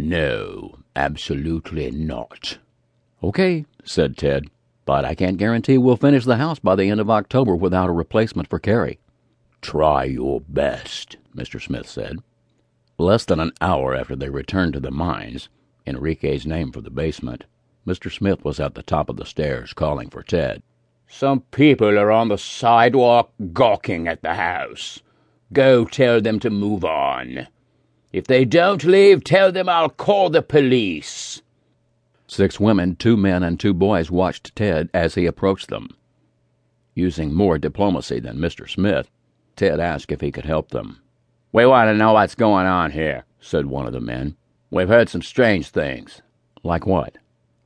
No, absolutely not. Okay, said Ted, but I can't guarantee we'll finish the house by the end of October without a replacement for Carrie. Try your best, Mr. Smith said. Less than an hour after they returned to the mines, Enrique's name for the basement, Mr. Smith was at the top of the stairs calling for Ted. Some people are on the sidewalk gawking at the house. Go tell them to move on. If they don't leave, tell them I'll call the police. Six women, two men, and two boys watched Ted as he approached them. Using more diplomacy than Mr. Smith, Ted asked if he could help them. We want to know what's going on here, said one of the men. We've heard some strange things. Like what?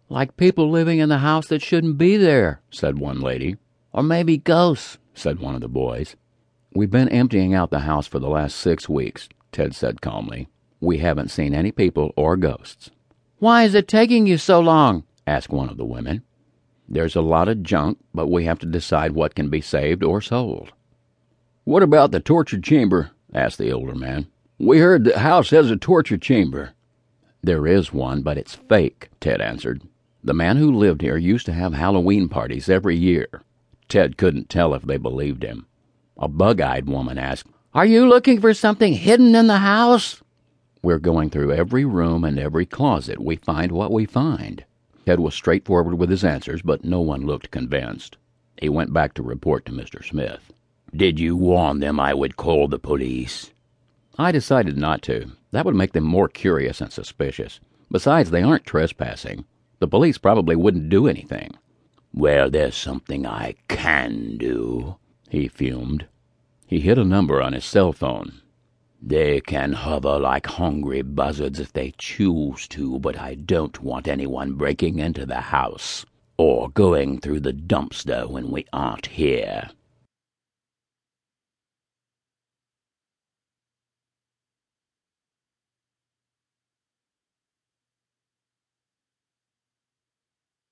Like people living in the house that shouldn't be there, said one lady. Or maybe ghosts, said one of the boys. We've been emptying out the house for the last six weeks, Ted said calmly. We haven't seen any people or ghosts. Why is it taking you so long? asked one of the women. There's a lot of junk, but we have to decide what can be saved or sold. What about the torture chamber? asked the older man. We heard the house has a torture chamber. There is one, but it's fake, Ted answered. The man who lived here used to have Halloween parties every year. Ted couldn't tell if they believed him. A bug eyed woman asked, Are you looking for something hidden in the house? We're going through every room and every closet. We find what we find. Ted was straightforward with his answers, but no one looked convinced. He went back to report to Mr. Smith. Did you warn them I would call the police? I decided not to. That would make them more curious and suspicious. Besides, they aren't trespassing. The police probably wouldn't do anything. Well, there's something I can do, he fumed. He hit a number on his cell phone. They can hover like hungry buzzards if they choose to, but I don't want anyone breaking into the house or going through the dumpster when we aren't here.